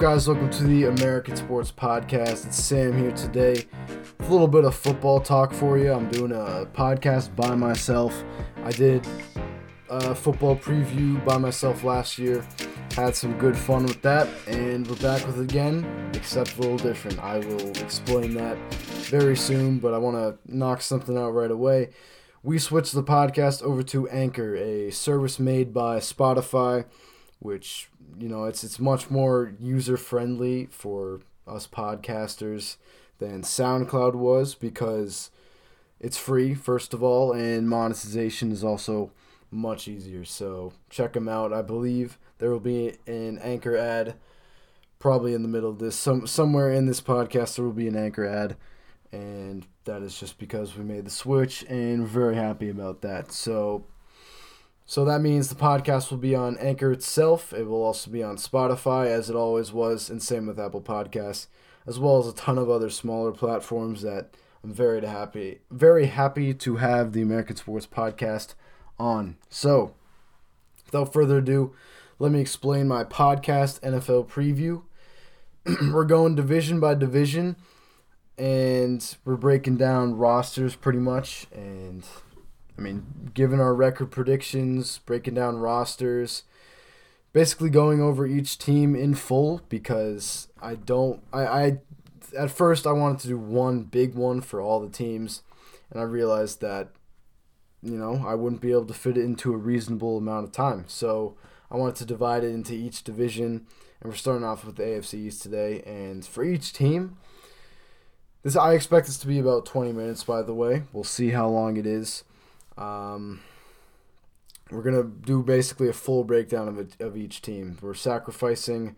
Guys? Welcome to the American Sports Podcast. It's Sam here today. A little bit of football talk for you. I'm doing a podcast by myself. I did a football preview by myself last year. Had some good fun with that, and we're back with it again, except a little different. I will explain that very soon, but I want to knock something out right away. We switched the podcast over to Anchor, a service made by Spotify, which you know it's it's much more user friendly for us podcasters than SoundCloud was because it's free first of all, and monetization is also much easier. So check them out. I believe there will be an anchor ad probably in the middle of this. Some somewhere in this podcast there will be an anchor ad and that is just because we made the switch and we're very happy about that. So so that means the podcast will be on Anchor itself. It will also be on Spotify as it always was and same with Apple Podcasts as well as a ton of other smaller platforms that I'm very happy very happy to have the American Sports Podcast on. So, without further ado, let me explain my podcast NFL preview. we're going division by division and we're breaking down rosters pretty much and I mean, given our record predictions, breaking down rosters, basically going over each team in full because I don't I, I at first I wanted to do one big one for all the teams and I realized that you know, I wouldn't be able to fit it into a reasonable amount of time. So I wanted to divide it into each division, and we're starting off with the AFC East today. And for each team, this I expect this to be about 20 minutes. By the way, we'll see how long it is. Um, we're gonna do basically a full breakdown of of each team. We're sacrificing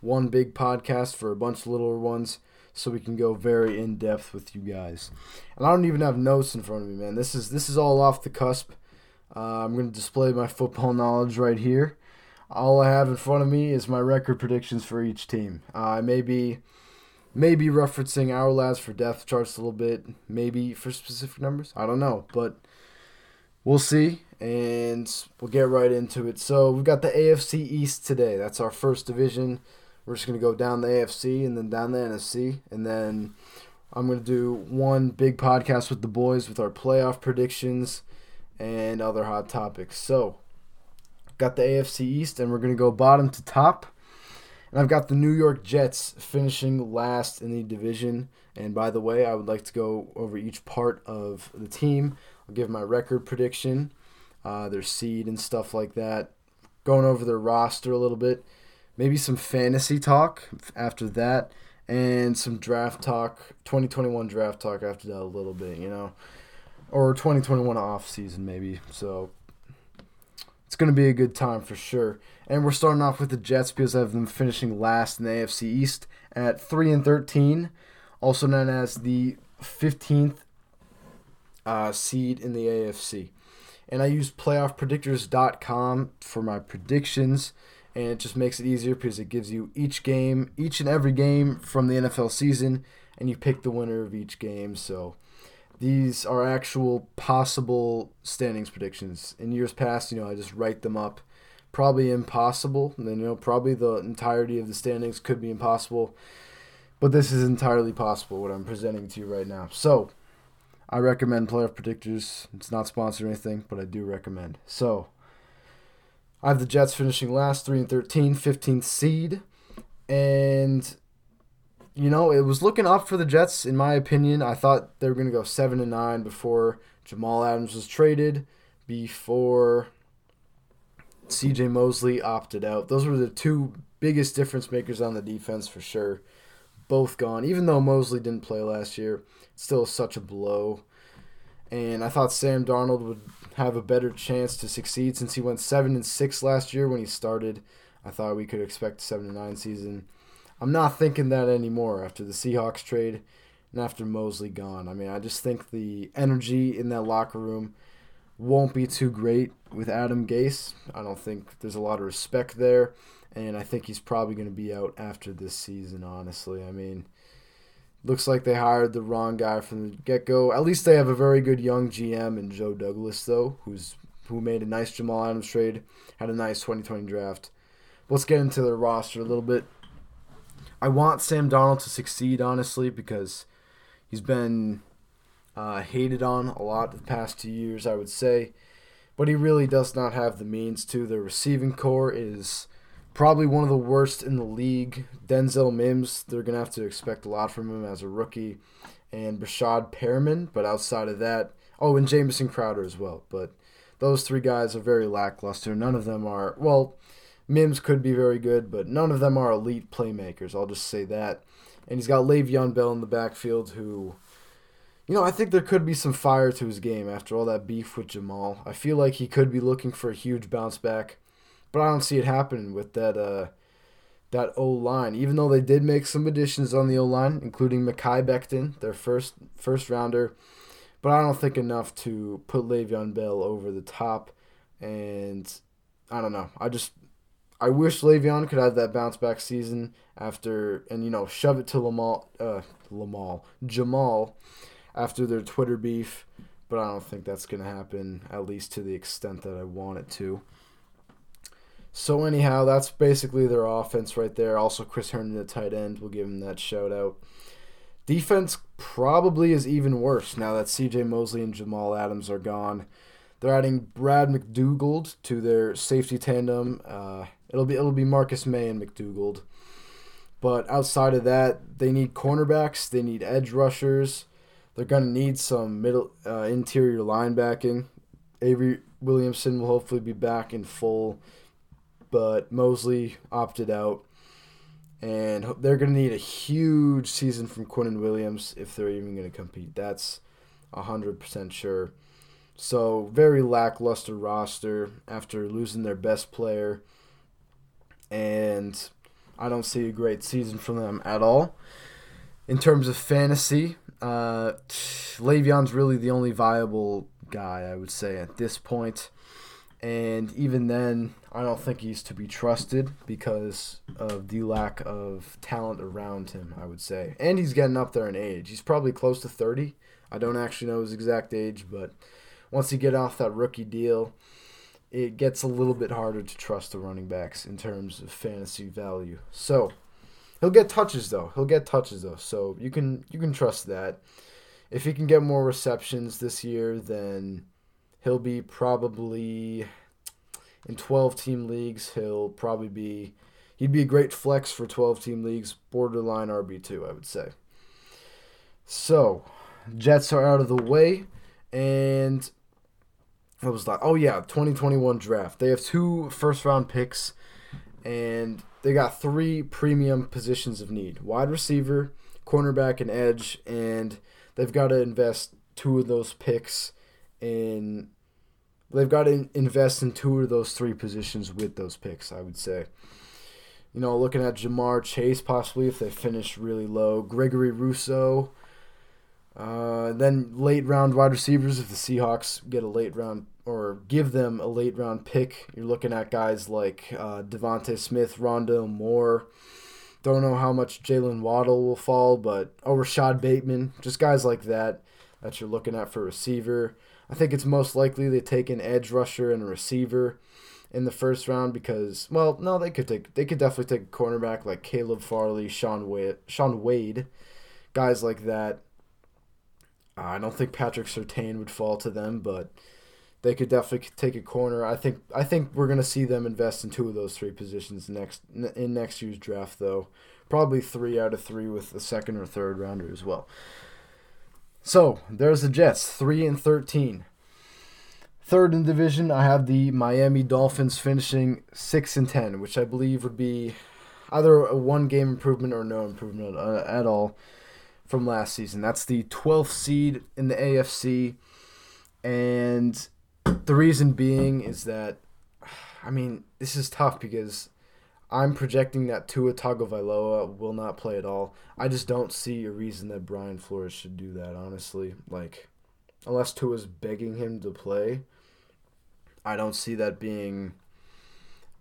one big podcast for a bunch of littler ones so we can go very in depth with you guys. And I don't even have notes in front of me, man. This is this is all off the cusp. Uh, I'm to display my football knowledge right here. All I have in front of me is my record predictions for each team. Uh, I may be maybe referencing Ourlads for depth charts a little bit, maybe for specific numbers. I don't know, but we'll see, and we'll get right into it. So we've got the AFC East today. That's our first division. We're just going to go down the AFC and then down the NFC. And then I'm going to do one big podcast with the boys with our playoff predictions and other hot topics. So, got the AFC East, and we're going to go bottom to top. And I've got the New York Jets finishing last in the division. And by the way, I would like to go over each part of the team. I'll give my record prediction, uh, their seed, and stuff like that. Going over their roster a little bit maybe some fantasy talk after that, and some draft talk, 2021 draft talk after that a little bit, you know, or 2021 off season maybe. So it's going to be a good time for sure. And we're starting off with the Jets because I have them finishing last in the AFC East at 3 and 13, also known as the 15th uh, seed in the AFC. And I use playoffpredictors.com for my predictions and it just makes it easier because it gives you each game, each and every game from the NFL season, and you pick the winner of each game. So these are actual possible standings predictions. In years past, you know, I just write them up. Probably impossible. And then, you know, probably the entirety of the standings could be impossible. But this is entirely possible, what I'm presenting to you right now. So, I recommend Playoff Predictors. It's not sponsored or anything, but I do recommend. So, I have the Jets finishing last, 3 and 13, 15th seed. And, you know, it was looking up for the Jets, in my opinion. I thought they were going to go 7 and 9 before Jamal Adams was traded, before CJ Mosley opted out. Those were the two biggest difference makers on the defense for sure. Both gone. Even though Mosley didn't play last year, it's still such a blow. And I thought Sam Darnold would have a better chance to succeed since he went seven and six last year when he started. I thought we could expect a seven and nine season. I'm not thinking that anymore after the Seahawks trade and after Mosley gone. I mean, I just think the energy in that locker room won't be too great with Adam Gase. I don't think there's a lot of respect there, and I think he's probably going to be out after this season. Honestly, I mean Looks like they hired the wrong guy from the get go. At least they have a very good young GM in Joe Douglas, though, who's who made a nice Jamal Adams trade, had a nice 2020 draft. Let's get into their roster a little bit. I want Sam Darnold to succeed, honestly, because he's been uh, hated on a lot the past two years, I would say. But he really does not have the means to. The receiving core is probably one of the worst in the league. Denzel Mims, they're going to have to expect a lot from him as a rookie. And Breshad Perriman, but outside of that, oh, and Jamison Crowder as well. But those three guys are very lackluster. None of them are, well, Mims could be very good, but none of them are elite playmakers. I'll just say that. And he's got Le'Veon Bell in the backfield, who, you know, I think there could be some fire to his game after all that beef with Jamal. I feel like he could be looking for a huge bounce back, but I don't see it happening with that uh, that O line. Even though they did make some additions on the O line, including Mekhi Becton, their first first rounder, but I don't think enough to put Le'Veon Bell over the top. And I don't know. I just I wish Le'Veon could have that bounce back season after and you know shove it to Lamal, uh, Lamal, Jamal after their Twitter beef, but I don't think that's gonna happen at least to the extent that I want it to. So anyhow, that's basically their offense right there. Also, Chris Herndon, the tight end, we'll give him that shout out. Defense probably is even worse now that C.J. Mosley and Jamal Adams are gone. They're adding Brad McDougald to their safety tandem. Uh, it'll be it'll be Marcus Maye and McDougald. But outside of that, they need cornerbacks. They need edge rushers. They're gonna need some middle uh, interior linebacking. Avery Williamson will hopefully be back in full, but Mosley opted out, and they're gonna need a huge season from Quinnen Williams if they're even gonna compete. That's hundred percent sure. So very lackluster roster after losing their best player, and I don't see a great season from them at all. In terms of fantasy, uh, Le'Veon's really the only viable guy I would say at this point, and even then, I don't think he's to be trusted because of the lack of talent around him. I would say, and he's getting up there in age. He's probably close to thirty. I don't actually know his exact age, but once you get off that rookie deal, it gets a little bit harder to trust the running backs in terms of fantasy value. So he'll get touches though. He'll get touches though. So you can you can trust that. If he can get more receptions this year, then he'll be probably in 12 team leagues. He'll probably be he'd be a great flex for 12 team leagues, borderline RB2, I would say. So, Jets are out of the way and what was that? Oh yeah, 2021 draft. They have two first round picks, and they got three premium positions of need: wide receiver, cornerback, and edge. And they've got to invest two of those picks in. They've got to invest in two of those three positions with those picks. I would say. You know, looking at Ja'Marr Chase possibly if they finish really low. Gregory Rousseau, Uh, then late round wide receivers if the Seahawks get a late round or give them a late round pick. You're looking at guys like uh, DeVonta Smith, Rondale Moore. Don't know how much Jaylen Waddle will fall, but oh, Rashod Bateman, just guys like that that you're looking at for receiver. I think it's most likely they take an edge rusher and a receiver in the first round because, well, no, they could take they could definitely take a cornerback like Caleb Farley, Shaun Wade, Shaun Wade, guys like that. I don't think Patrick Surtain would fall to them, but they could definitely take a corner. I think I think we're gonna see them invest in two of those three positions next in next year's draft, though. Probably three out of three with the second or third rounder as well. So there's the Jets, three and thirteen. Third in division, I have the Miami Dolphins finishing six and ten, which I believe would be either a one game improvement or no improvement uh, at all from last season. That's the 12th seed in the AFC. And the reason being is that, I mean, this is tough because I'm projecting that Tua Tagovailoa will not play at all. I just don't see a reason that Brian Flores should do that, honestly. Like, unless Tua's begging him to play, I don't see that being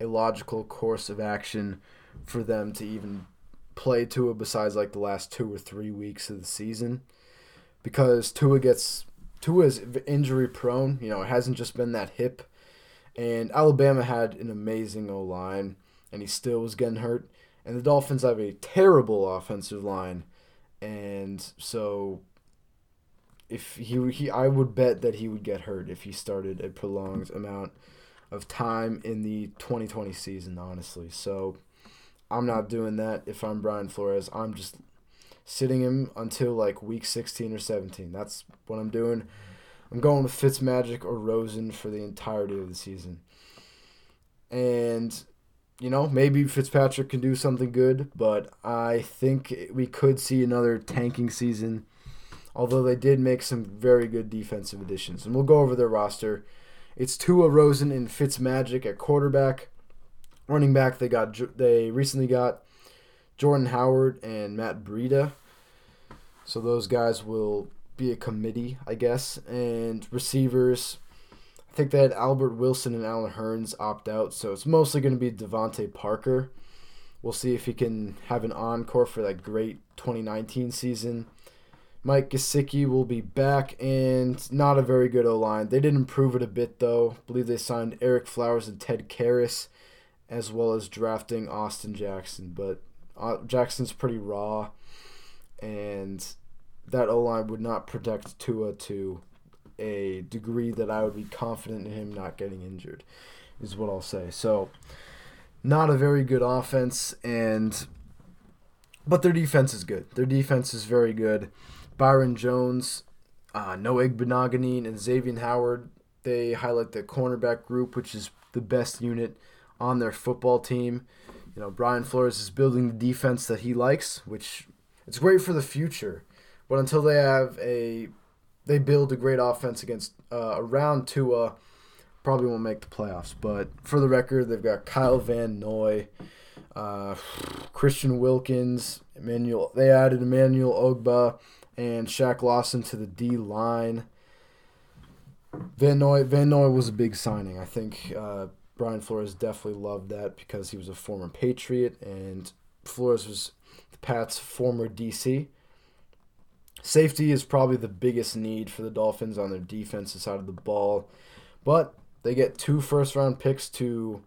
a logical course of action for them to even play Tua besides like the last two or three weeks of the season because Tua gets Tua is injury prone. You know, it hasn't just been that hip. And Alabama had an amazing O line, and he still was getting hurt. And the Dolphins have a terrible offensive line. And so if he he I would bet that he would get hurt if he started a prolonged amount of time in the 2020 season, honestly. So I'm not doing that if I'm Brian Flores. I'm just sitting him until like week 16 or 17. That's what I'm doing. I'm going with Fitzmagic or Rosen for the entirety of the season. And you know, maybe Fitzpatrick can do something good, but I think we could see another tanking season. Although they did make some very good defensive additions, and we'll go over their roster. It's Tua Rosen and Fitzmagic at quarterback. Running back, they got they recently got Jordan Howard and Matt Breida. So those guys will be a committee, I guess. And receivers, I think they had Albert Wilson and Allen Hurns opt out, so it's mostly going to be DeVante Parker. We'll see if he can have an encore for that great 2019 season. Mike Gesicki will be back, and not a very good O line. They did improve it a bit, though. I believe they signed Ereck Flowers and Ted Karras, as well as drafting Austin Jackson. But uh, Jackson's pretty raw, and that O line would not protect Tua to a degree that I would be confident in him not getting injured, is what I'll say. So, not a very good offense, and but their defense is good. Their defense is very good. Byron Jones, uh, Noah Igbinoghene, and Xavier Howard. They highlight the cornerback group, which is the best unit on their football team. You know, Brian Flores is building the defense that he likes, which it's great for the future. But until they have a, they build a great offense against uh, around Tua, probably won't make the playoffs. But for the record, they've got Kyle Van Noy, uh, Christian Wilkins, Emmanuel. They added Emmanuel Ogbah and Shaq Lawson to the D line. Van Noy, Van Noy was a big signing. I think uh, Brian Flores definitely loved that because he was a former Patriot and Flores was the Pats' former DC. Safety is probably the biggest need for the Dolphins on their defensive side of the ball, but they get two first round picks to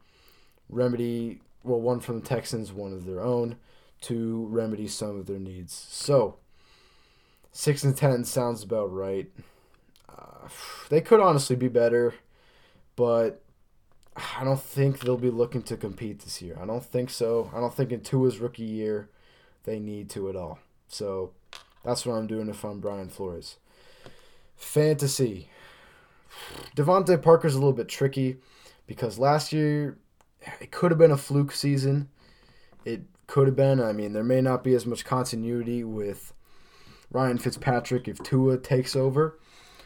remedy well one from the Texans, one of their own to remedy some of their needs. So Six and ten sounds about right. Uh, they could honestly be better, but I don't think they'll be looking to compete this year. I don't think so. I don't think in Tua's rookie year they need to at all. So that's what I'm doing if I'm Brian Flores. Fantasy. DeVante Parker's a little bit tricky because last year it could have been a fluke season. It could have been. I mean, there may not be as much continuity with Ryan Fitzpatrick if Tua takes over.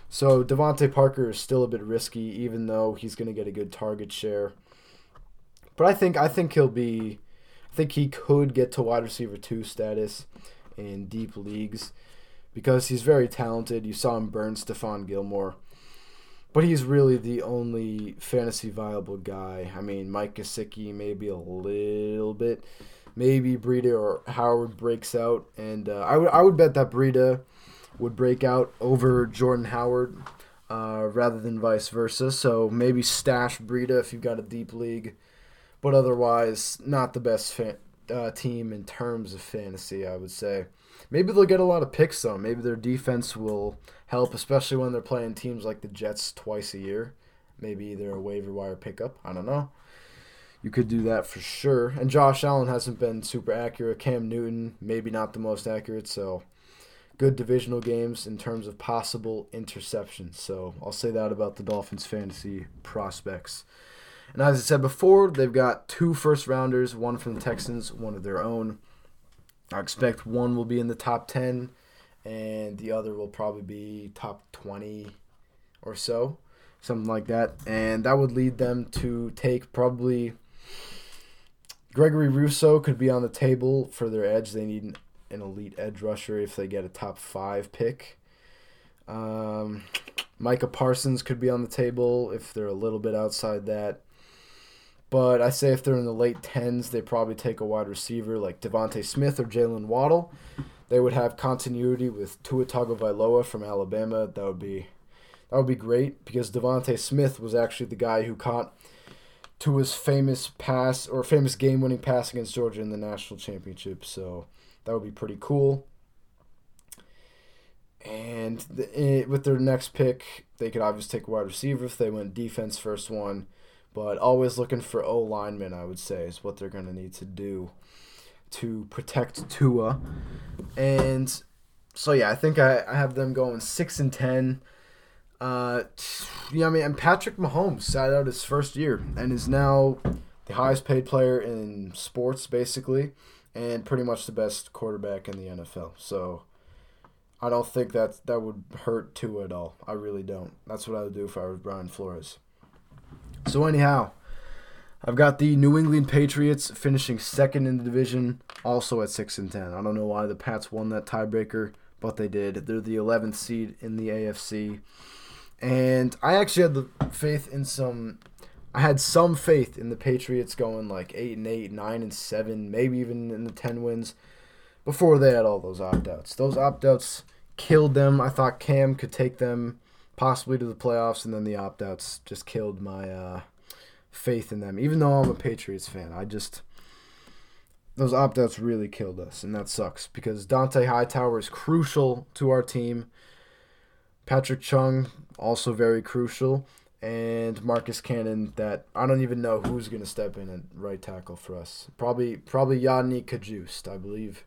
So DeVante Parker is still a bit risky, even though he's going to get a good target share. But I think I think he'll be, I think he could get to wide receiver two status in deep leagues because he's very talented. You saw him burn Stephon Gilmore, but he's really the only fantasy viable guy. I mean, Mike Gesicki maybe a little bit, maybe Breida or Howard breaks out, and uh, I would I would bet that Breida would break out over Jordan Howard uh, rather than vice versa. So maybe stash Breida if you've got a deep league, but otherwise not the best fa- uh, team in terms of fantasy. I would say maybe they'll get a lot of picks though. Maybe their defense will help, especially when they're playing teams like the Jets twice a year. Maybe they're a waiver wire pickup. I don't know you could do that for sure. And Josh Allen hasn't been super accurate. Cam Newton, maybe not the most accurate. So good divisional games in terms of possible interceptions. So I'll say that about the Dolphins fantasy prospects. And as I said before, they've got two first rounders, one from the Texans, one of their own. I expect one will be in the top 10 and the other will probably be top 20 or so, something like that. And that would lead them to take probably Gregory Rousseau could be on the table for their edge. They need an elite edge rusher if they get a top five pick. Um, Micah Parsons could be on the table if they're a little bit outside that. But I say if they're in the late tens, they probably take a wide receiver like DeVonta Smith or Jaylen Waddle. They would have continuity with Tua Tagovailoa from Alabama. That would be that would be great because DeVonta Smith was actually the guy who caught Tua's famous pass or famous game-winning pass against Georgia in the national championship. So that would be pretty cool. And the, eh, with their next pick, they could obviously take a wide receiver if they went defense first one, but always looking for O linemen. I would say is what they're going to need to do to protect Tua. And so yeah, I think I, I have them going six and ten. Uh, yeah, I mean, and Patrick Mahomes sat out his first year and is now the highest paid player in sports, basically, and pretty much the best quarterback in the NFL. So I don't think that that would hurt Tua at all. I really don't. That's what I would do if I was Brian Flores. So anyhow, I've got the New England Patriots finishing second in the division, also at six and ten. I don't know why the Pats won that tiebreaker, but they did. They're the eleventh seed in the AFC, and I actually had the faith in some. I had some faith in the Patriots going like eight and eight, nine and seven, maybe even in the ten wins before they had all those opt outs. Those opt outs killed them. I thought Cam could take them possibly to the playoffs, and then the opt outs just killed my uh, faith in them. Even though I'm a Patriots fan, I just. Those opt outs really killed us, and that sucks because Dont'a Hightower is crucial to our team. Patrick Chung, also very crucial. And Marcus Cannon, that I don't even know who's to step in at right tackle for us. Probably, probably Yodny Cajuste, I believe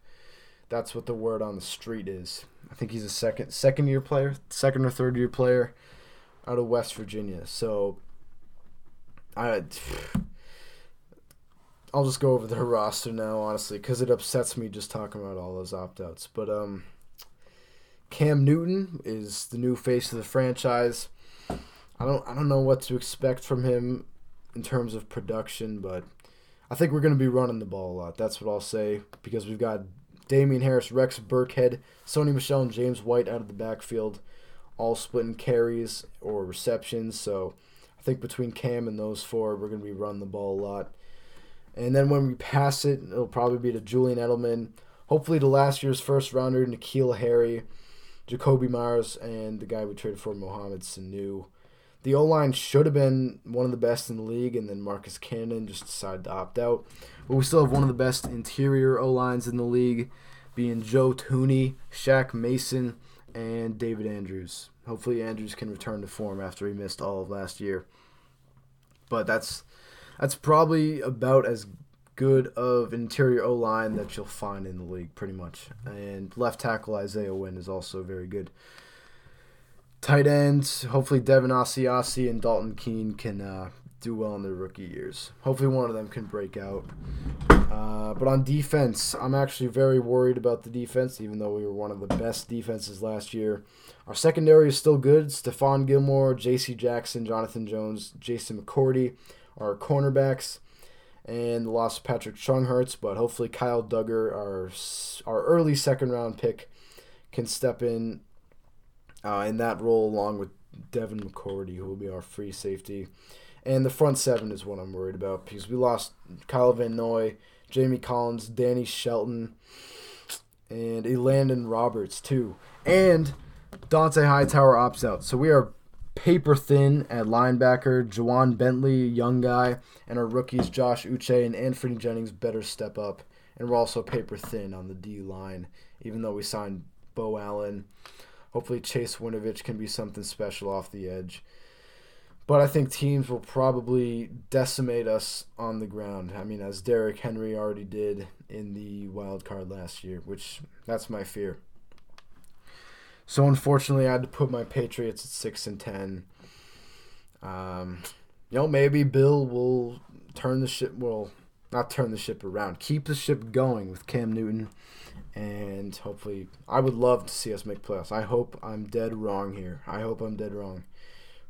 that's what the word on the street is. I think he's a second second year player, second or third year player out of West Virginia. So I I'll just go over their roster now, honestly, because it upsets me just talking about all those opt outs. But um, Cam Newton is the new face of the franchise. I don't I don't know what to expect from him in terms of production, but I think we're going to be running the ball a lot. That's what I'll say because we've got Damien Harris, Rex Burkhead, Sony Michel, and James White out of the backfield, all splitting carries or receptions. So I think between Cam and those four, we're going to be running the ball a lot. And then when we pass it, it'll probably be to Julian Edelman. Hopefully to last year's first rounder, N'Keal Harry, Jakobi Meyers, and the guy we traded for, Mohamed Sanu. The O line should have been one of the best in the league, and then Marcus Cannon just decided to opt out. But we still have one of the best interior O lines in the league, being Joe Thuney, Shaq Mason, and David Andrews. Hopefully, Andrews can return to form after he missed all of last year. But that's that's probably about as good of interior O line that you'll find in the league, pretty much. And left tackle Isaiah Wynn is also very good. Tight ends, hopefully Devin Asiasi and Dalton Keene can uh, do well in their rookie years. Hopefully one of them can break out. Uh, but on defense, I'm actually very worried about the defense, even though we were one of the best defenses last year. Our secondary is still good. Stephon Gilmore, J.C. Jackson, Jonathan Jones, Jason McCourty are cornerbacks. And the loss of Patrick Chung hurts, but hopefully Kyle Dugger, our, our early second round pick, can step in uh, in that role along with Devin McCourty, who will be our free safety. And the front seven is what I'm worried about because we lost Kyle Van Noy, Jamie Collins, Danny Shelton, and Elandon Roberts too. And Dont'a Hightower opts out. So we are paper thin at linebacker. Ja'Whaun Bentley, young guy, and our rookies Josh Uche and Anthony Jennings better step up. And we're also paper thin on the D line, even though we signed Beau Allen. Hopefully, Chase Winovich can be something special off the edge. But I think teams will probably decimate us on the ground. I mean, as Derrick Henry already did in the wild card last year, which that's my fear. So unfortunately, I had to put my Patriots at six and ten. Um, you know, maybe Bill will turn the ship. Well, not turn the ship around. Keep the ship going with Cam Newton and hopefully I would love to see us make playoffs. I hope I'm dead wrong here. I hope I'm dead wrong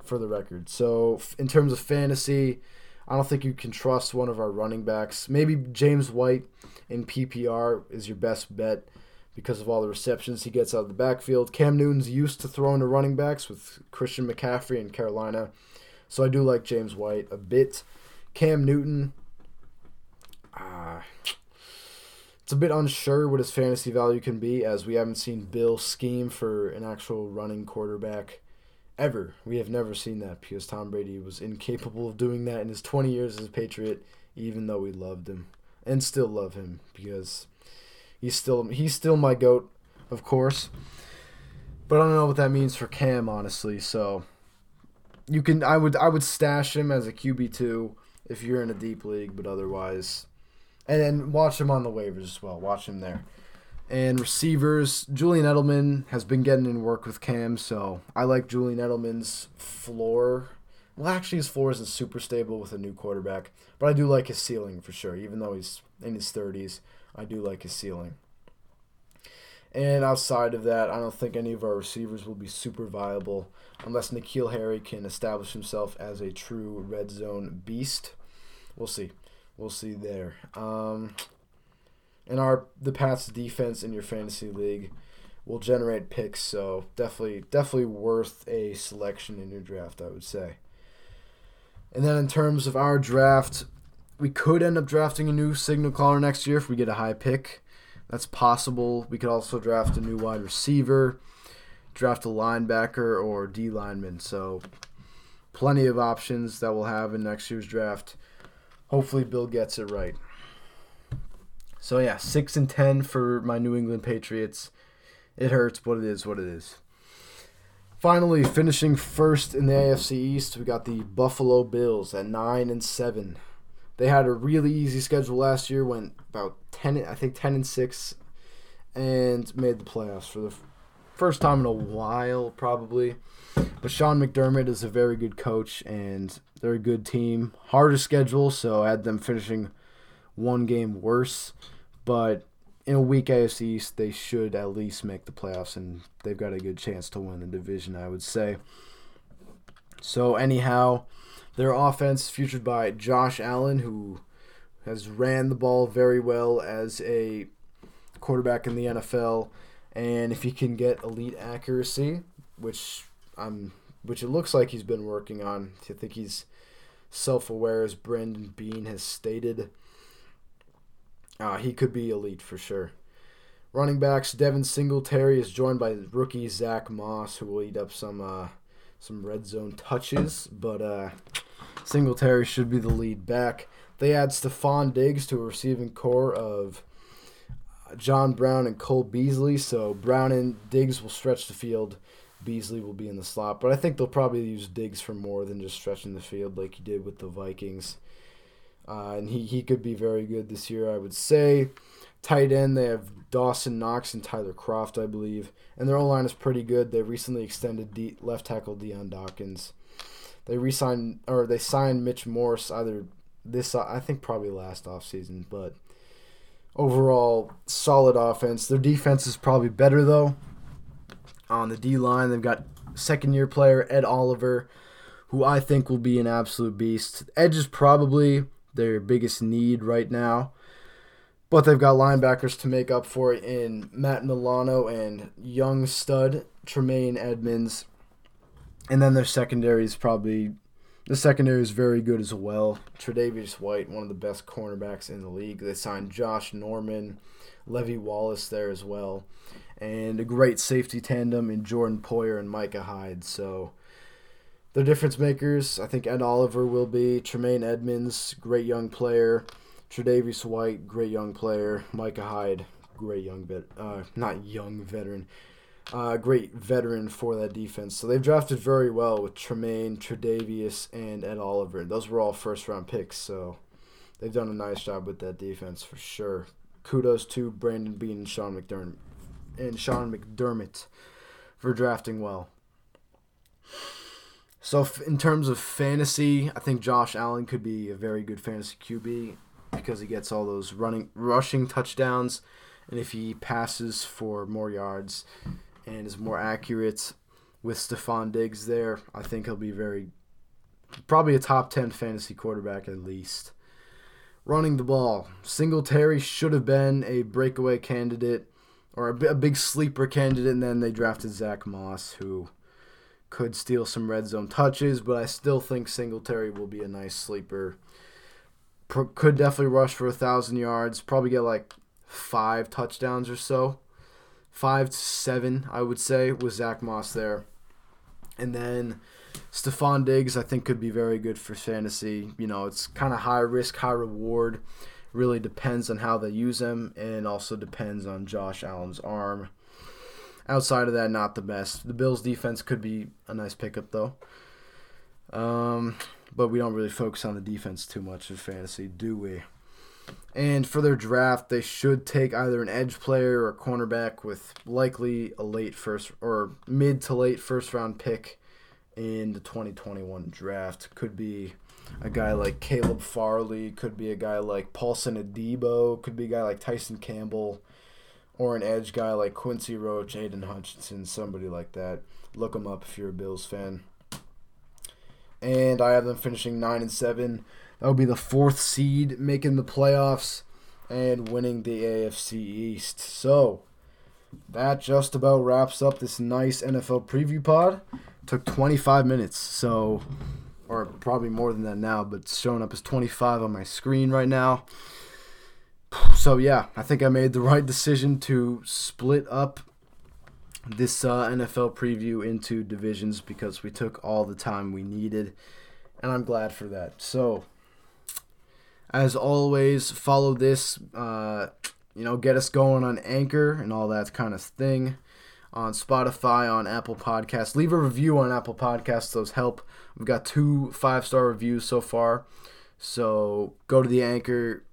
for the record. So in terms of fantasy, I don't think you can trust one of our running backs. Maybe James White in PPR is your best bet because of all the receptions he gets out of the backfield. Cam Newton's used to throwing to running backs with Christian McCaffrey in Carolina. So I do like James White a bit. Cam Newton, uh, it's a bit unsure what his fantasy value can be, as we haven't seen Bill scheme for an actual running quarterback ever. We have never seen that because Tom Brady was incapable of doing that in his 20 years as a Patriot, even though we loved him and still love him because he's still he's still my goat, of course. But I don't know what that means for Cam, honestly. So you can I would I would stash him as a QB two if you're in a deep league, but otherwise, and then watch him on the waivers as well. Watch him there. And receivers, Julian Edelman has been getting in work with Cam, so I like Julian Edelman's floor. Well, actually, his floor isn't super stable with a new quarterback, but I do like his ceiling for sure. Even though he's in his 30s, I do like his ceiling. And outside of that, I don't think any of our receivers will be super viable unless N'Keal Harry can establish himself as a true red zone beast. We'll see. We'll see there. Um, and our the Pats defense in your fantasy league will generate picks, so definitely definitely worth a selection in your draft, I would say. And then in terms of our draft, we could end up drafting a new signal caller next year if we get a high pick. That's possible. We could also draft a new wide receiver, draft a linebacker or D lineman. So plenty of options that we'll have in next year's draft. Hopefully Bill gets it right. So yeah, six and ten for my New England Patriots. It hurts, but it is what it is. Finally, finishing first in the AFC East, we got the Buffalo Bills at nine and seven. They had a really easy schedule last year, went about ten, I think ten and six, and made the playoffs for the first time in a while, probably. But Sean McDermott is a very good coach, and they're a good team. Harder schedule, so I had them finishing one game worse, but in a weak AFC East, they should at least make the playoffs, and they've got a good chance to win the division, I would say. So, anyhow, their offense featured by Josh Allen, who has ran the ball very well as a quarterback in the NFL, and if he can get elite accuracy, which I'm, which it looks like he's been working on, I think he's self-aware, as Brandon Beane has stated. Uh, he could be elite for sure. Running backs, Devin Singletary is joined by rookie Zach Moss, who will eat up some uh, some red zone touches, but uh, Singletary should be the lead back. They add Stefon Diggs to a receiving core of John Brown and Cole Beasley, so Brown and Diggs will stretch the field. Beasley will be in the slot, but I think they'll probably use Diggs for more than just stretching the field like he did with the Vikings. Uh, and he, he could be very good this year, I would say. Tight end, they have Dawson Knox and Tyler Kroft, I believe. And their O line is pretty good. They recently extended D- left tackle Dion Dawkins. They re-signed or they signed Mitch Morse either this I think probably last offseason, but overall solid offense. Their defense is probably better though. On the D line, they've got second year player Ed Oliver, who I think will be an absolute beast. Edge is probably their biggest need right now. But they've got linebackers to make up for it in Matt Milano and young stud Tremaine Edmunds. And then their secondary is probably the secondary is very good as well. Tre'Davious White, one of the best cornerbacks in the league. They signed Josh Norman, Levi Wallace there as well, and a great safety tandem in Jordan Poyer and Micah Hyde. So they're difference makers, I think Ed Oliver will be. Tremaine Edmunds, great young player. Tre'Davious White, great young player. Micah Hyde, great young vet, uh, not young veteran, uh, great veteran for that defense. So they've drafted very well with Tremaine, Tre'Davious, and Ed Oliver. Those were all first round picks, so they've done a nice job with that defense for sure. Kudos to Brandon Beane and Sean McDermott and Sean McDermott for drafting well. So in terms of fantasy, I think Josh Allen could be a very good fantasy QB because he gets all those running rushing touchdowns and if he passes for more yards and is more accurate with Stefon Diggs there, I think he'll be very probably a top 10 fantasy quarterback at least. Running the ball, Singletary should have been a breakaway candidate or a, a big sleeper candidate, and then they drafted Zach Moss, who could steal some red zone touches, but I still think Singletary will be a nice sleeper. Pro- could definitely rush for a thousand yards, probably get like five touchdowns or so, five to seven, I would say, with Zach Moss there. And then Stefon Diggs, I think, could be very good for fantasy. You know, it's kind of high risk, high reward. Really depends on how they use him, and also depends on Josh Allen's arm. Outside of that, not the best. The Bills' defense could be a nice pickup, though. Um, but we don't really focus on the defense too much in fantasy, do we? And for their draft, they should take either an edge player or a cornerback with likely a late first or mid to late first round pick in the 2021 draft. Could be a guy like Caleb Farley, could be a guy like Paulson Adebo, could be a guy like Tyson Campbell, or an edge guy like Quincy Roche, Aidan Hutchinson, somebody like that. Look them up if you're a Bills fan. And I have them finishing 9 and 7. That would be the fourth seed making the playoffs and winning the AFC East. So, that just about wraps up this nice NFL preview pod. Took 25 minutes, so or probably more than that now, but showing up as 25 on my screen right now. So yeah, I think I made the right decision to split up this uh, NFL preview into divisions because we took all the time we needed, and I'm glad for that. So, as always, follow this. Uh, you know, get us going on Anchor and all that kind of thing on Spotify, on Apple Podcasts. Leave a review on Apple Podcasts; those help. We've got two five star reviews so far. So go to the Anchor,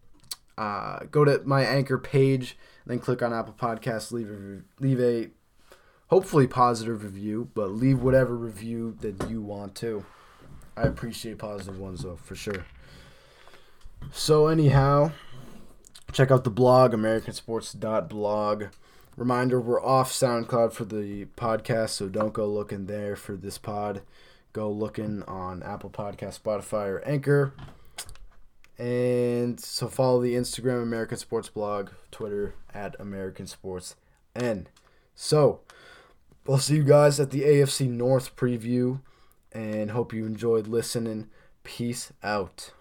uh, go to my Anchor page, then click on Apple Podcasts. Leave a leave a hopefully positive review, but leave whatever review that you want to. I appreciate positive ones though for sure. So anyhow, check out the blog americansports.blog. Reminder, we're off SoundCloud for the podcast, so don't go looking there for this pod. Go looking on Apple Podcast, Spotify, or Anchor. And so follow the Instagram American Sports Blog, Twitter at American Sports N. So we'll see you guys at the AFC North preview and hope you enjoyed listening. Peace out.